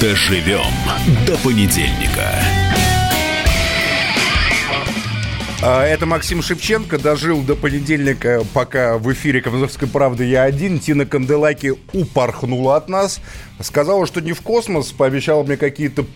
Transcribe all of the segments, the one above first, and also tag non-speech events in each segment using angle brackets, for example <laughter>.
Доживем до понедельника. А, это Максим Шевченко. Дожил до понедельника, пока в эфире «Комсомольской правды» я один. Тина Канделаки упорхнула от нас. Сказала, что не в космос. Пообещала мне какие-то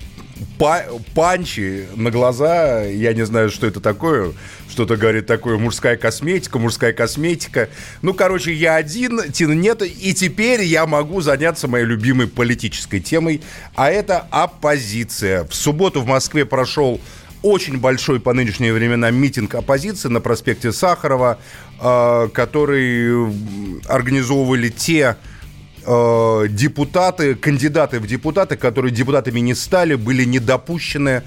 панчи на глаза. Я не знаю, что это такое. Что-то говорит такое мужская косметика, мужская косметика. Ну, короче, я один, Тина нет. И теперь я могу заняться моей любимой политической темой. А это оппозиция. В субботу в Москве прошел очень большой по нынешние времена митинг оппозиции на проспекте Сахарова, э, который организовывали те э, депутаты, кандидаты в депутаты, которые депутатами не стали, были не допущены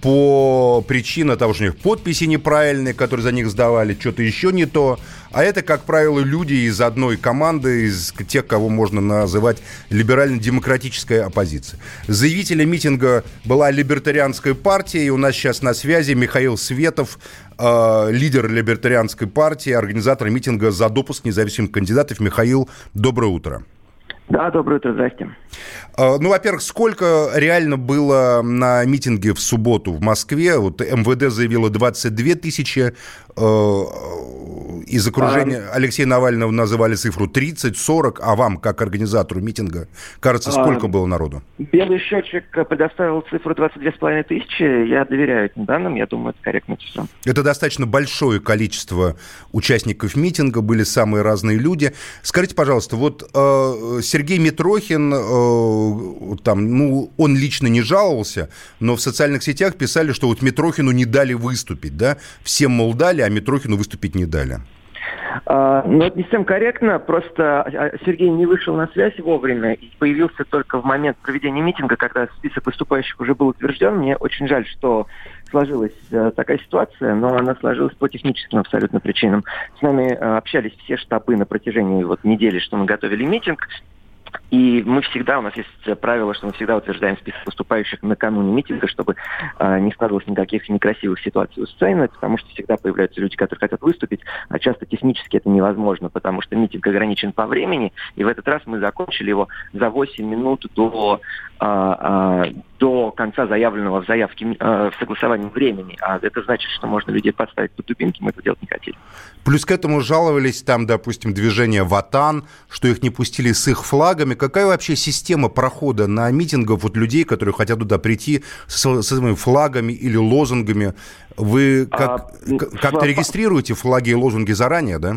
по причине того, что у них подписи неправильные, которые за них сдавали, что-то еще не то. А это, как правило, люди из одной команды, из тех, кого можно называть либерально-демократической оппозицией. Заявителем митинга была либертарианская партия, и у нас сейчас на связи Михаил Светов, э, лидер либертарианской партии, организатор митинга за допуск независимых кандидатов. Михаил, доброе утро. Да, доброе утро, здрасте. А, ну, во-первых, сколько реально было на митинге в субботу в Москве? Вот МВД заявило 22 тысячи, а, из окружения а... Алексея Навального называли цифру 30-40, а вам, как организатору митинга, кажется, сколько а... было народу? Белый счетчик предоставил цифру 22,5 тысячи. Я доверяю этим данным, я думаю, это корректно число. Это достаточно большое количество участников митинга, были самые разные люди. Скажите, пожалуйста, вот э, Сергей Митрохин, э, там, ну, он лично не жаловался, но в социальных сетях писали, что вот Митрохину не дали выступить, да? Всем, мол, дали, а Митрохину выступить не дали. А, но это не совсем корректно, просто а, Сергей не вышел на связь вовремя и появился только в момент проведения митинга, когда список выступающих уже был утвержден. Мне очень жаль, что сложилась э, такая ситуация, но она сложилась по техническим абсолютно причинам. С нами э, общались все штабы на протяжении вот недели, что мы готовили митинг, и мы всегда, у нас есть правило, что мы всегда утверждаем список выступающих накануне митинга, чтобы э, не складывалось никаких некрасивых ситуаций у сцены, потому что всегда появляются люди, которые хотят выступить, а часто технически это невозможно, потому что митинг ограничен по времени, и в этот раз мы закончили его за 8 минут до, э, э, до конца заявленного в заявке э, в согласовании времени. А это значит, что можно людей подставить под дубинки, мы это делать не хотели. Плюс к этому жаловались там, допустим, движение «Ватан», что их не пустили с их флагами. Какая вообще система прохода на митингов вот людей, которые хотят туда прийти со, со своими флагами или лозунгами? Вы как, а, как-то регистрируете флаги и лозунги заранее, да?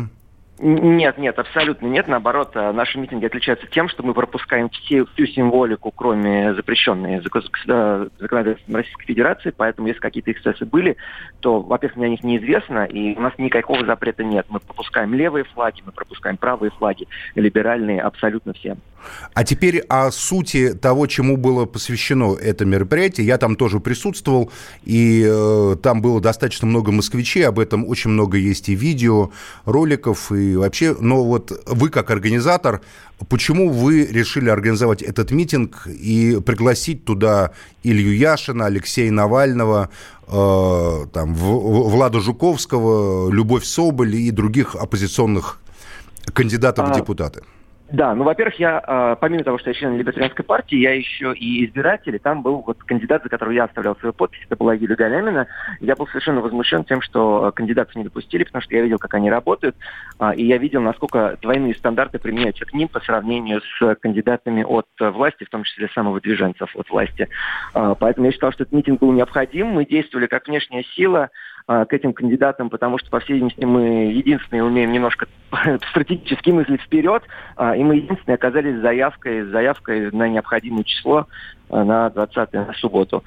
Нет, нет, абсолютно нет. Наоборот, э, наши митинги отличаются тем, что мы пропускаем все, всю символику, кроме запрещенной законодательством Российской Федерации. Поэтому, если какие-то эксцессы были, то, во-первых, мне о них неизвестно, и у нас никакого запрета нет. Мы пропускаем левые флаги, мы пропускаем правые флаги, либеральные, абсолютно все. А теперь о сути того, чему было посвящено это мероприятие. Я там тоже присутствовал, и э, там было достаточно много москвичей, об этом очень много есть и видео, роликов, и вообще. Но вот вы как организатор, почему вы решили организовать этот митинг и пригласить туда Илью Яшина, Алексея Навального, э, там, Влада Жуковского, Любовь Соболь и других оппозиционных кандидатов а... в депутаты? Да, ну, во-первых, я, э, помимо того, что я член Либертарианской партии, я еще и избиратель, и там был вот кандидат, за которого я оставлял свою подпись, это была Юлия Галямина. Я был совершенно возмущен тем, что кандидатов не допустили, потому что я видел, как они работают, э, и я видел, насколько двойные стандарты применяются к ним по сравнению с кандидатами от власти, в том числе самовыдвиженцев от власти. Поэтому я считал, что этот митинг был необходим, мы действовали как внешняя сила, к этим кандидатам, потому что, по всей видимости, мы единственные умеем немножко <laughs> стратегически мыслить вперед, и мы единственные оказались заявкой, заявкой на необходимое число на 20 на субботу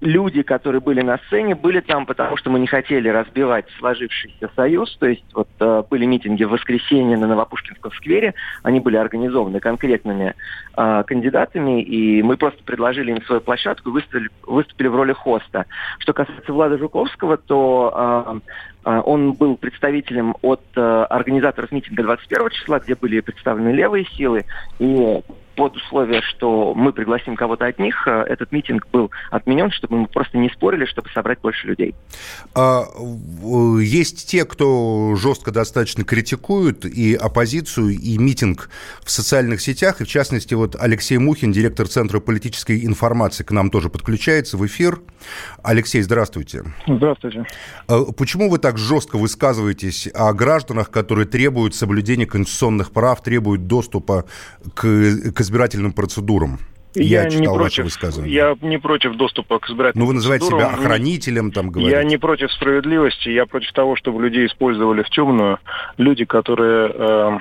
люди, которые были на сцене, были там, потому что мы не хотели разбивать сложившийся союз. То есть вот э, были митинги в воскресенье на Новопушкинском сквере, они были организованы конкретными э, кандидатами, и мы просто предложили им свою площадку и выступили, выступили в роли хоста. Что касается Влада Жуковского, то э, э, он был представителем от э, организаторов митинга 21 числа, где были представлены левые силы, и под условие, что мы пригласим кого-то от них, э, этот митинг был отменен, чтобы мы просто не спорили, чтобы собрать больше людей. А, есть те, кто жестко достаточно критикуют и оппозицию, и митинг в социальных сетях, и в частности вот Алексей Мухин, директор Центра политической информации, к нам тоже подключается в эфир. Алексей, здравствуйте. Здравствуйте. А, почему вы так жестко высказываетесь о гражданах, которые требуют соблюдения конституционных прав, требуют доступа к, к избирательным процедурам? Я, я читал не против, высказывание. Я не против доступа к избирательным Ну, вы называете себя охранителем, там, говорите. Я не против справедливости, я против того, чтобы людей использовали в темную. Люди, которые, э,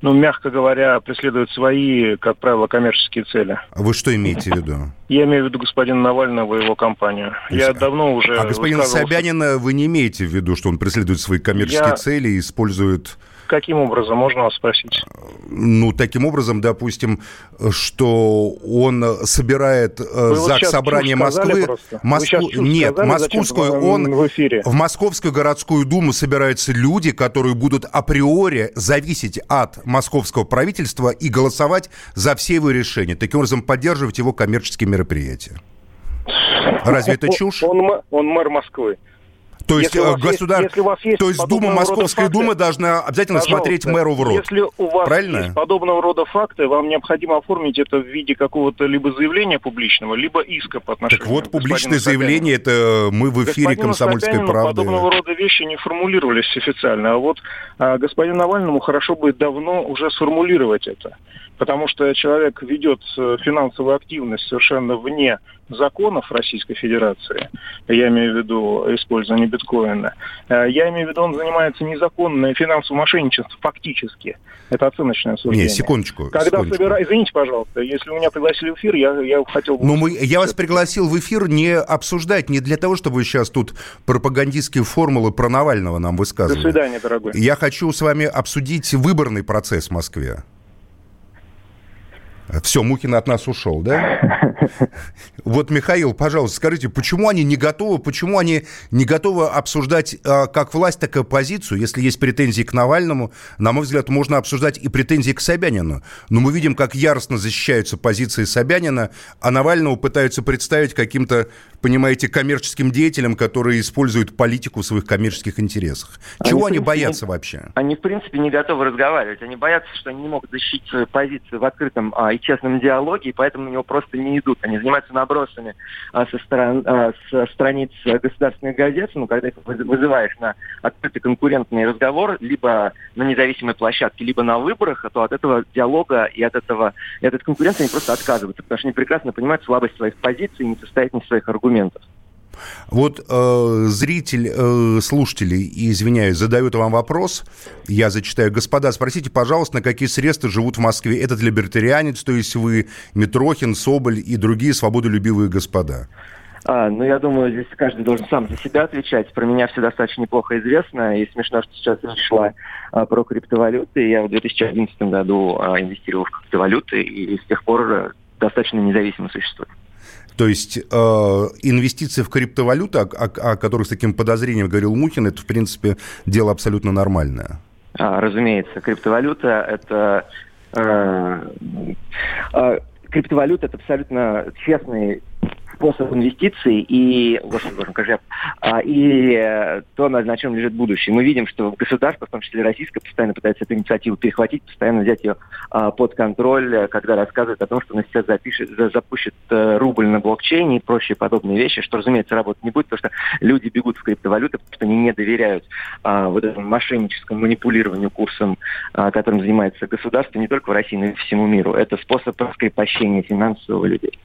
ну, мягко говоря, преследуют свои, как правило, коммерческие цели. А вы что имеете в виду? <laughs> Я имею в виду господина Навального и его компанию. Есть, я давно уже... А господина Собянина вы не имеете в виду, что он преследует свои коммерческие я... цели и использует Каким образом, можно вас спросить? Ну, таким образом, допустим, что он собирает э, Вы ЗАГС вот собрание Москвы. Москву... Нет, сказали, московскую он в, эфире? в Московскую городскую думу собираются люди, которые будут априори зависеть от московского правительства и голосовать за все его решения. Таким образом, поддерживать его коммерческие мероприятия. Разве это чушь? Он, он мэр Москвы. То есть, э, государ... есть, есть то есть Дума, Московская факты, Дума должна обязательно смотреть мэру в рот. Если у вас Правильно? есть подобного рода факты, вам необходимо оформить это в виде какого-то либо заявления публичного, либо иска по отношению Так вот, публичное заявление, это мы в эфире Господину «Комсомольской правды». подобного рода вещи не формулировались официально. А вот а, господину Навальному хорошо бы давно уже сформулировать это. Потому что человек ведет э, финансовую активность совершенно вне законов Российской Федерации, я имею в виду использование биткоина, э, я имею в виду, он занимается незаконным финансовым мошенничеством фактически. Это оценочное суждение. Нет, секундочку. Когда секундочку. Собира... Извините, пожалуйста, если меня пригласили в эфир, я, я хотел бы... Но мы, я вас пригласил в эфир не обсуждать, не для того, чтобы вы сейчас тут пропагандистские формулы про Навального нам высказывали. До свидания, дорогой. Я хочу с вами обсудить выборный процесс в Москве. Все, Мухин от нас ушел, да? <laughs> Вот, Михаил, пожалуйста, скажите, почему они не готовы, почему они не готовы обсуждать а, как власть, так и оппозицию? Если есть претензии к Навальному, на мой взгляд, можно обсуждать и претензии к Собянину. Но мы видим, как яростно защищаются позиции Собянина, а Навального пытаются представить каким-то, понимаете, коммерческим деятелем, который использует политику в своих коммерческих интересах. Чего они, они боятся не, вообще? Они, в принципе, не готовы разговаривать. Они боятся, что они не могут защитить свою позицию в открытом а, и честном диалоге, и поэтому на него просто не идут. Они занимаются набросами а, со, сторон, а, со страниц государственных газет, ну, когда их вызываешь на открытый конкурентный разговор, либо на независимой площадке, либо на выборах, то от этого диалога и от этого и от этой конкуренции они просто отказываются, потому что они прекрасно понимают слабость своих позиций и несостоятельность своих аргументов. Вот э, зритель, э, слушатели, извиняюсь, задают вам вопрос. Я зачитаю. Господа, спросите, пожалуйста, на какие средства живут в Москве этот либертарианец, то есть вы, Митрохин, Соболь и другие свободолюбивые господа? А, ну, я думаю, здесь каждый должен сам за себя отвечать. Про меня все достаточно неплохо известно. И смешно, что сейчас речь шла а, про криптовалюты. Я в 2011 году а, инвестировал в криптовалюты и с тех пор достаточно независимо существую. То есть э, инвестиции в криптовалюту, о, о, о которых с таким подозрением говорил Мухин, это, в принципе, дело абсолютно нормальное. А, разумеется, криптовалюта это э, э, криптовалюта это абсолютно честный способ инвестиций и, господи, боже, скажи, а, и э, то, на, на чем лежит будущее. Мы видим, что государство, в том числе российское, постоянно пытается эту инициативу перехватить, постоянно взять ее а, под контроль, э, когда рассказывает о том, что она сейчас запишет, запустит а, рубль на блокчейне и прочие подобные вещи, что, разумеется, работать не будет, потому что люди бегут в криптовалюты, потому что они не доверяют а, вот этому мошенническому манипулированию курсом, а, которым занимается государство не только в России, но и всему миру. Это способ раскрепощения финансового людей.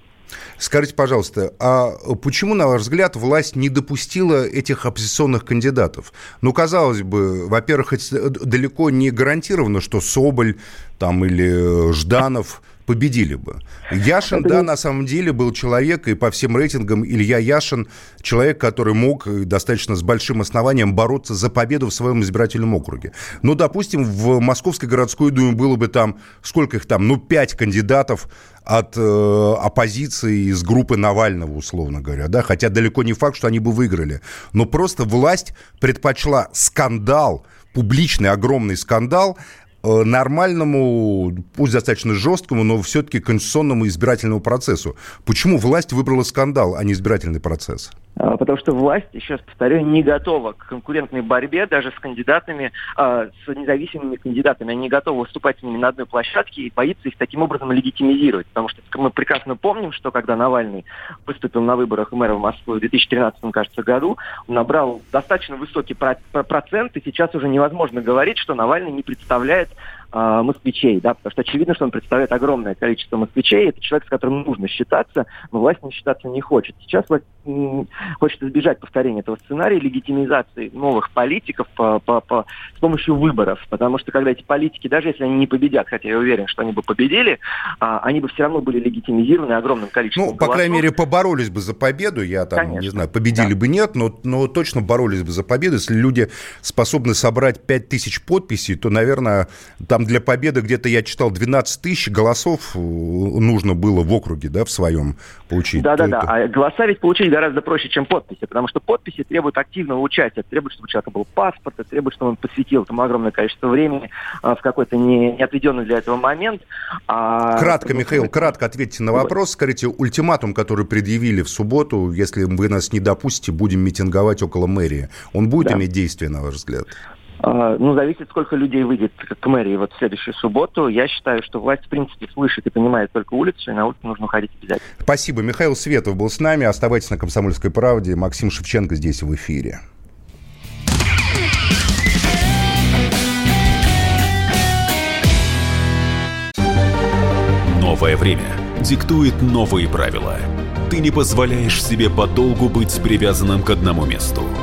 Скажите, пожалуйста, а почему, на ваш взгляд, власть не допустила этих оппозиционных кандидатов? Ну, казалось бы, во-первых, далеко не гарантировано, что Соболь там, или Жданов победили бы. Яшин, Это да, не... на самом деле был человек, и по всем рейтингам Илья Яшин, человек, который мог достаточно с большим основанием бороться за победу в своем избирательном округе. Ну, допустим, в Московской городской думе было бы там, сколько их там, ну, пять кандидатов от э, оппозиции из группы Навального, условно говоря, да, хотя далеко не факт, что они бы выиграли. Но просто власть предпочла скандал, публичный огромный скандал, нормальному, пусть достаточно жесткому, но все-таки конституционному избирательному процессу. Почему власть выбрала скандал, а не избирательный процесс? А, потому что власть, еще раз повторю, не готова к конкурентной борьбе даже с кандидатами, а, с независимыми кандидатами. Они не готовы выступать с ними на одной площадке и боится их таким образом легитимизировать. Потому что мы прекрасно помним, что когда Навальный выступил на выборах мэра в Москве в 2013 кажется, году, он набрал достаточно высокий процент, и сейчас уже невозможно говорить, что Навальный не представляет э, москвичей, да, потому что очевидно, что он представляет огромное количество москвичей, это человек, с которым нужно считаться, но власть не считаться не хочет. Сейчас власть м, хочет избежать повторения этого сценария, легитимизации новых политиков по, по, по, с помощью выборов, потому что когда эти политики, даже если они не победят, хотя я уверен, что они бы победили, а, они бы все равно были легитимизированы огромным количеством Ну, по голосов. крайней мере, поборолись бы за победу, я там, Конечно. не знаю, победили да. бы нет, но, но точно боролись бы за победу. Если люди способны собрать 5000 подписей, то, наверное, там там для победы где-то, я читал, 12 тысяч голосов э, нужно было в округе, да, в своем получить. Да-да-да, а голоса ведь получить гораздо проще, чем подписи, потому что подписи требуют активного участия, требуют, чтобы у человека был паспорт, требуют, чтобы он посвятил этому огромное количество времени а, в какой-то не, не отведенный для этого момент. А... Кратко, Михаил, кратко ответьте на вопрос. Скажите, ультиматум, который предъявили в субботу, если вы нас не допустите, будем митинговать около мэрии, он будет да. иметь действие, на ваш взгляд? А, ну, зависит, сколько людей выйдет к мэрии вот в следующую субботу. Я считаю, что власть, в принципе, слышит и понимает только улицу, и на улицу нужно уходить обязательно. Спасибо. Михаил Светов был с нами. Оставайтесь на «Комсомольской правде». Максим Шевченко здесь в эфире. Новое время диктует новые правила. Ты не позволяешь себе подолгу быть привязанным к одному месту –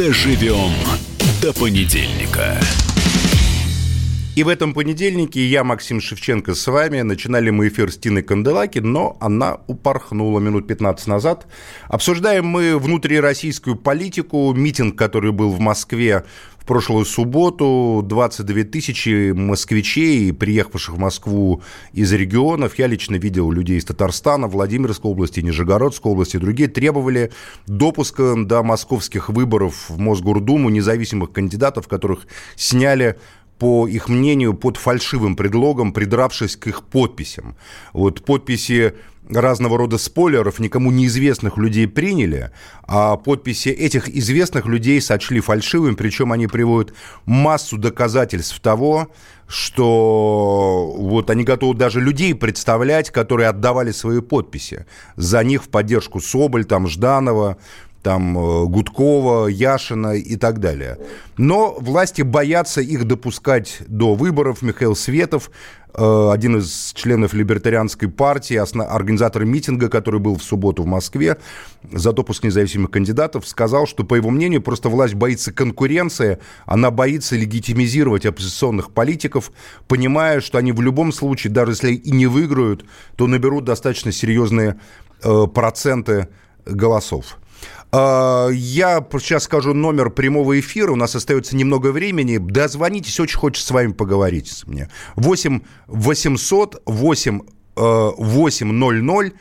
Доживем до понедельника. И в этом понедельнике я, Максим Шевченко, с вами. Начинали мы эфир с Тиной Канделаки, но она упорхнула минут 15 назад. Обсуждаем мы внутрироссийскую политику, митинг, который был в Москве в прошлую субботу 22 тысячи москвичей, приехавших в Москву из регионов, я лично видел людей из Татарстана, Владимирской области, Нижегородской области, другие требовали допуска до московских выборов в Мосгордуму независимых кандидатов, которых сняли по их мнению, под фальшивым предлогом, придравшись к их подписям. Вот подписи разного рода спойлеров никому неизвестных людей приняли, а подписи этих известных людей сочли фальшивым, причем они приводят массу доказательств того, что вот они готовы даже людей представлять, которые отдавали свои подписи. За них в поддержку Соболь, там, Жданова, там э, Гудкова, Яшина и так далее. Но власти боятся их допускать до выборов. Михаил Светов, э, один из членов либертарианской партии, организатор митинга, который был в субботу в Москве за допуск независимых кандидатов, сказал, что, по его мнению, просто власть боится конкуренции, она боится легитимизировать оппозиционных политиков, понимая, что они в любом случае, даже если и не выиграют, то наберут достаточно серьезные э, проценты голосов. А, я сейчас скажу номер прямого эфира. У нас остается немного времени. Дозвонитесь, очень хочется с вами поговорить. Мне. 8 800 8 800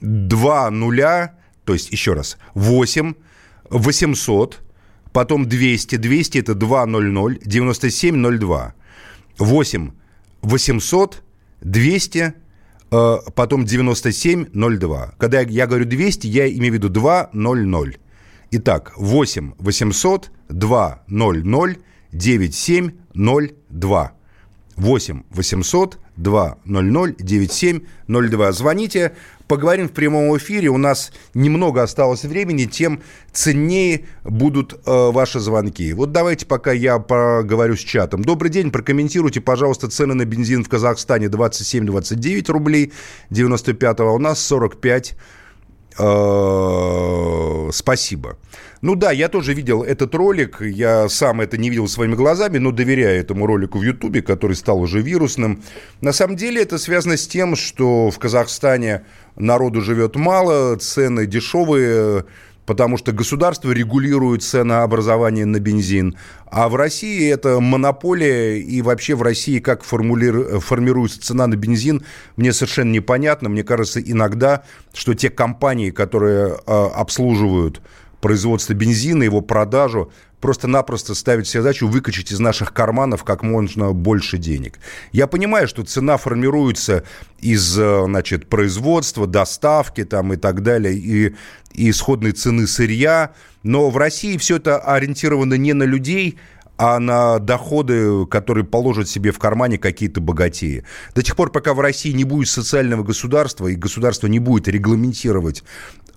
2 нуля, то есть еще раз, 8 800, потом 200, 200 это 200, 9702. 8 800 200 Э, потом 9702. Когда я говорю 200, я имею в виду 200. Итак, 8 800 200 9702. 8 800 200 9702. Звоните, поговорим в прямом эфире. У нас немного осталось времени, тем ценнее будут э, ваши звонки. Вот давайте пока я поговорю с чатом. Добрый день, прокомментируйте, пожалуйста, цены на бензин в Казахстане 27-29 рублей 95 а у нас 45 Э, спасибо. Ну да, я тоже видел этот ролик, я сам это не видел своими глазами, но доверяю этому ролику в Ютубе, который стал уже вирусным. На самом деле это связано с тем, что в Казахстане народу живет мало, цены дешевые, потому что государство регулирует ценообразование на бензин. А в России это монополия, и вообще в России как формули... формируется цена на бензин, мне совершенно непонятно. Мне кажется иногда, что те компании, которые э, обслуживают производство бензина, его продажу, просто-напросто ставить себе задачу выкачать из наших карманов как можно больше денег. Я понимаю, что цена формируется из, э, значит, производства, доставки там и так далее, и, и исходной цены сырья, но в России все это ориентировано не на людей, а на доходы, которые положат себе в кармане какие-то богатеи. До тех пор, пока в России не будет социального государства, и государство не будет регламентировать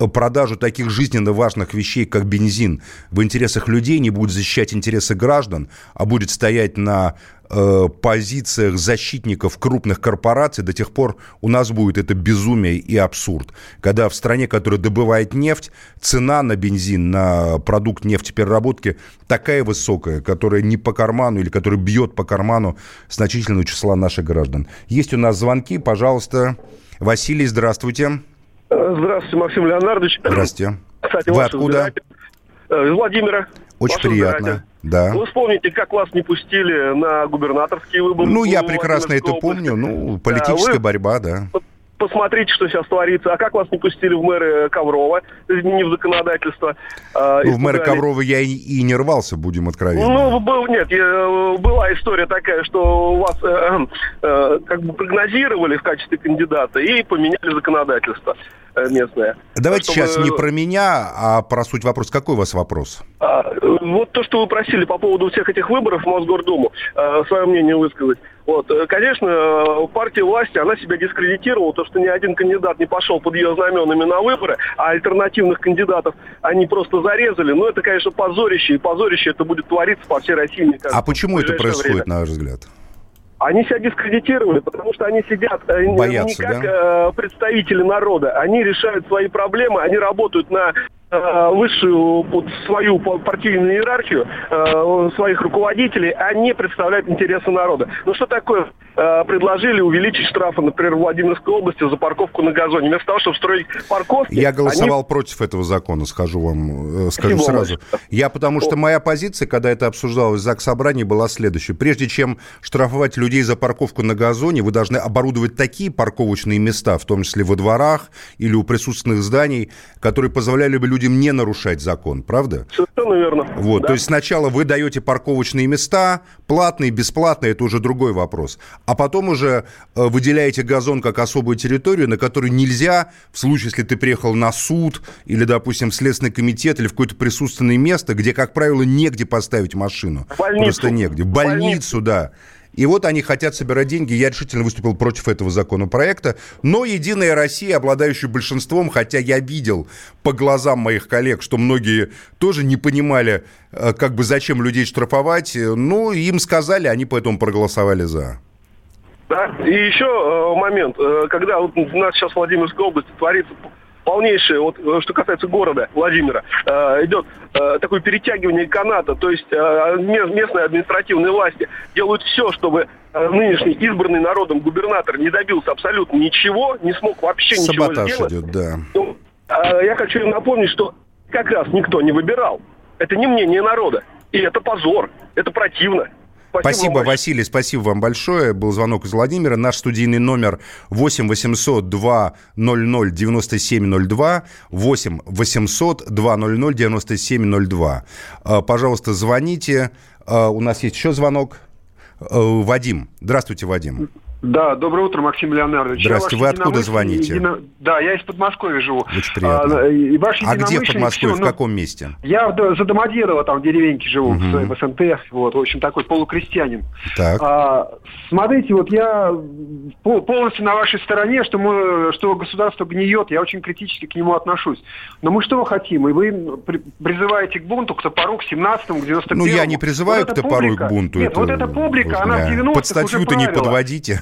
продажу таких жизненно важных вещей, как бензин, в интересах людей, не будет защищать интересы граждан, а будет стоять на э, позициях защитников крупных корпораций, до тех пор у нас будет это безумие и абсурд. Когда в стране, которая добывает нефть, цена на бензин, на продукт нефтепереработки такая высокая, которая не по карману или которая бьет по карману значительного числа наших граждан. Есть у нас звонки, пожалуйста. Василий, здравствуйте. Здравствуйте, Максим Леонардович. Здравствуйте. Кстати, Вы откуда? Э, из Владимира. Очень приятно. Да. Вы вспомните, как вас не пустили на губернаторские выборы. Ну, я прекрасно это помню. Ну, политическая да, борьба, да посмотрите, что сейчас творится. А как вас не пустили в мэры Коврова, изменив законодательство? Э, ну, в мэры Коврова я и, и не рвался, будем откровенны. Ну, был, нет, я, была история такая, что вас э, э, как бы прогнозировали в качестве кандидата и поменяли законодательство местное. Давайте чтобы... сейчас не про меня, а про суть вопроса. Какой у вас вопрос? А, вот то, что вы просили по поводу всех этих выборов в Мосгордуму, э, свое мнение высказать. Вот, э, конечно, э, партия власти, она себя дискредитировала, то, что ни один кандидат не пошел под ее знаменами на выборы, а альтернативных кандидатов они просто зарезали. Ну, это, конечно, позорище, и позорище это будет твориться по всей России, кажется. А почему это происходит, время. на ваш взгляд? Они себя дискредитировали, потому что они сидят Боятся, не как да? представители народа. Они решают свои проблемы, они работают на Э, высшую под свою партийную иерархию, э, своих руководителей, а не представляют интересы народа. Ну что такое? Э, предложили увеличить штрафы, например, в Владимирской области за парковку на газоне. Вместо того, чтобы строить парковки... Я голосовал они... против этого закона, скажу вам, скажу Спасибо, сразу. Я потому что моя позиция, когда это обсуждалось в ЗАГС собрании, была следующая. Прежде чем штрафовать людей за парковку на газоне, вы должны оборудовать такие парковочные места, в том числе во дворах или у присутственных зданий, которые позволяли бы людям людям не нарушать закон, правда? Совершенно верно. Вот, да. то есть сначала вы даете парковочные места, платные, бесплатные, это уже другой вопрос. А потом уже э, выделяете газон как особую территорию, на которую нельзя, в случае, если ты приехал на суд или, допустим, в Следственный комитет или в какое-то присутственное место, где, как правило, негде поставить машину. Больницу. Просто негде. Больницу, Больницу. да. И вот они хотят собирать деньги. Я решительно выступил против этого законопроекта. Но «Единая Россия», обладающая большинством, хотя я видел по глазам моих коллег, что многие тоже не понимали, э, как бы зачем людей штрафовать, ну, им сказали, они поэтому проголосовали «за». Да, и еще э, момент, э, когда у нас сейчас в Владимирской области творится полнейшее, вот э, что касается города Владимира, э, идет э, такое перетягивание каната, то есть местные административные власти делают все, чтобы нынешний избранный народом губернатор не добился абсолютно ничего, не смог вообще Саботаж ничего сделать. идет, да. Ну, э, я хочу напомнить, что как раз никто не выбирал. Это не мнение народа. И это позор, это противно. Спасибо, спасибо Василий, спасибо вам большое. Был звонок из Владимира. Наш студийный номер 8 800 200 9702. 8 800 200 9702. Пожалуйста, звоните. А, у нас есть еще звонок. А, Вадим. Здравствуйте, Вадим. Да, доброе утро, Максим Леонардович. Здравствуйте, вы откуда звоните? Едино... Да, я из Подмосковья живу. Очень приятно. А, и а где в Подмосковье, все, в каком месте? Я за Домодедово, там в деревеньке живу, угу. в СНТ, вот, в общем, такой полукрестьянин. Так. А, смотрите, вот я полностью на вашей стороне, что, мы, что государство гниет, я очень критически к нему отношусь. Но мы что хотим? И вы призываете к бунту, к топору, к 17-му, к 91-му. Ну, я не призываю вот к топору публика, и к бунту. Нет, это, вот эта публика, она в 90-х Под статью-то не подводите.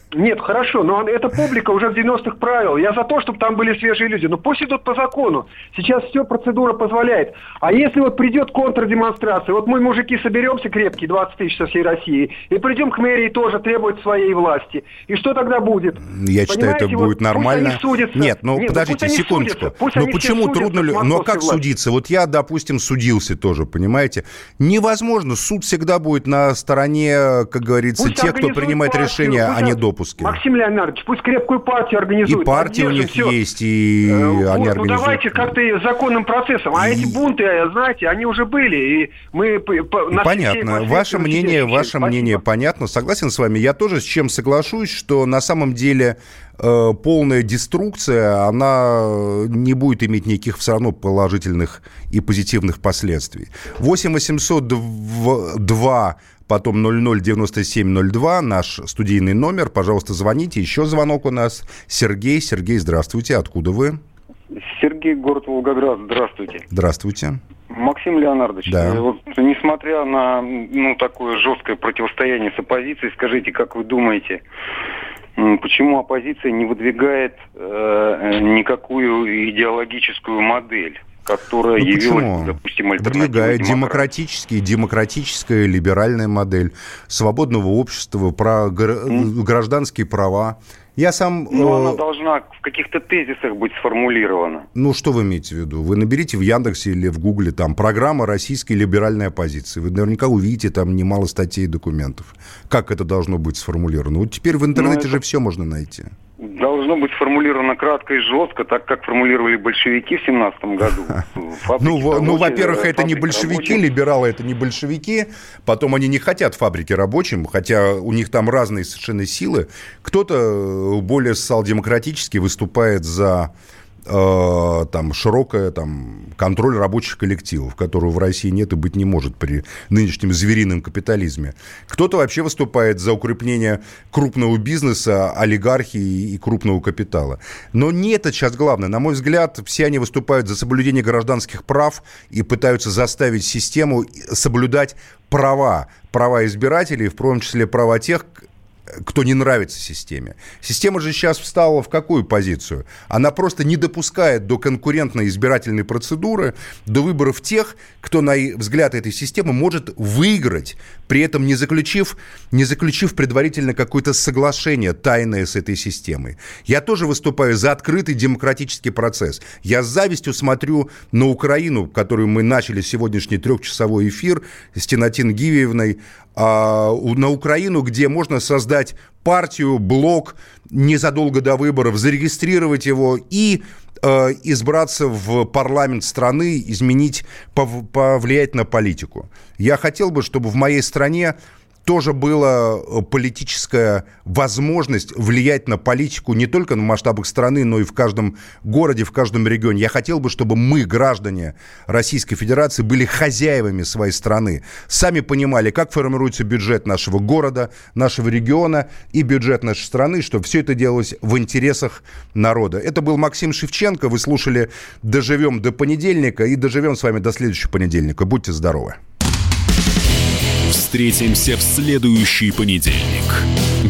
Нет, хорошо, но эта публика уже в 90-х правил. Я за то, чтобы там были свежие люди. Но пусть идут по закону. Сейчас все процедура позволяет. А если вот придет контрдемонстрация, вот мы, мужики, соберемся крепкие, 20 тысяч со всей России, и придем к мэрии тоже требовать своей власти. И что тогда будет? Я считаю, это будет вот, нормально. Нет, ну Нет, подождите, ну, секундочку. Пусть ну почему трудно... Но как власти. судиться? Вот я, допустим, судился тоже, понимаете? Невозможно. Суд всегда будет на стороне, как говорится, пусть тех, кто принимает партию, решения о недопуске допуске. Максим Леонардович, пусть крепкую партию организует. И партия у них все. есть, и э, вот, они ну, организуют. Ну давайте как-то законным процессом. А и... эти бунты, знаете, они уже были, и мы... Понятно. Ваше мнение, ваше Спасибо. мнение понятно. Согласен с вами. Я тоже с чем соглашусь, что на самом деле э, полная деструкция, она не будет иметь никаких все равно положительных и позитивных последствий. 8 800 2 потом 009702, наш студийный номер. Пожалуйста, звоните. Еще звонок у нас. Сергей. Сергей, здравствуйте. Откуда вы? Сергей, город Волгоград. Здравствуйте. Здравствуйте. Максим Леонардович, да. Э, вот, несмотря на ну, такое жесткое противостояние с оппозицией, скажите, как вы думаете, почему оппозиция не выдвигает э, никакую идеологическую модель? которая ну, явилась, почему? допустим, Выдвигает демократический, демократическая либеральная модель свободного общества, про гражданские права. Я сам... Но э... она должна в каких-то тезисах быть сформулирована. Ну, что вы имеете в виду? Вы наберите в Яндексе или в Гугле там программа российской либеральной оппозиции. Вы наверняка увидите там немало статей и документов. Как это должно быть сформулировано? Вот теперь в интернете ну, это... же все можно найти должно быть сформулировано кратко и жестко, так как формулировали большевики в 17 году. <laughs> ну, ну, во-первых, это не большевики, либералы это не большевики, потом они не хотят фабрики рабочим, хотя у них там разные совершенно силы. Кто-то более социал-демократически выступает за э, там широкая там контроль рабочих коллективов, которого в России нет и быть не может при нынешнем зверином капитализме. Кто-то вообще выступает за укрепление крупного бизнеса, олигархии и крупного капитала. Но не это сейчас главное. На мой взгляд, все они выступают за соблюдение гражданских прав и пытаются заставить систему соблюдать права, права избирателей, в том числе права тех, кто не нравится системе. Система же сейчас встала в какую позицию? Она просто не допускает до конкурентной избирательной процедуры, до выборов тех, кто, на взгляд этой системы, может выиграть, при этом не заключив, не заключив предварительно какое-то соглашение тайное с этой системой. Я тоже выступаю за открытый демократический процесс. Я с завистью смотрю на Украину, которую мы начали сегодняшний трехчасовой эфир с Тинатин Гивиевной, а, на Украину, где можно создать партию, блок незадолго до выборов, зарегистрировать его и э, избраться в парламент страны, изменить, повлиять на политику. Я хотел бы, чтобы в моей стране тоже была э, политическая возможность влиять на политику не только на масштабах страны, но и в каждом городе, в каждом регионе. Я хотел бы, чтобы мы, граждане Российской Федерации, были хозяевами своей страны, сами понимали, как формируется бюджет нашего города, нашего региона и бюджет нашей страны, чтобы все это делалось в интересах народа. Это был Максим Шевченко. Вы слушали «Доживем до понедельника» и доживем с вами до следующего понедельника. Будьте здоровы. Встретимся в следующий понедельник.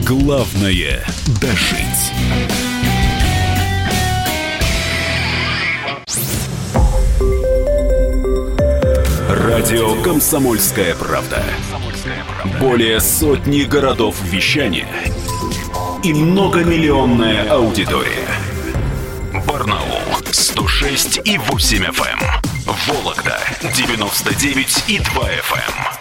Главное – дожить. Радио «Комсомольская правда». Более сотни городов вещания и многомиллионная аудитория. Барнаул 106 и 8 FM. Вологда 99 и 2 FM.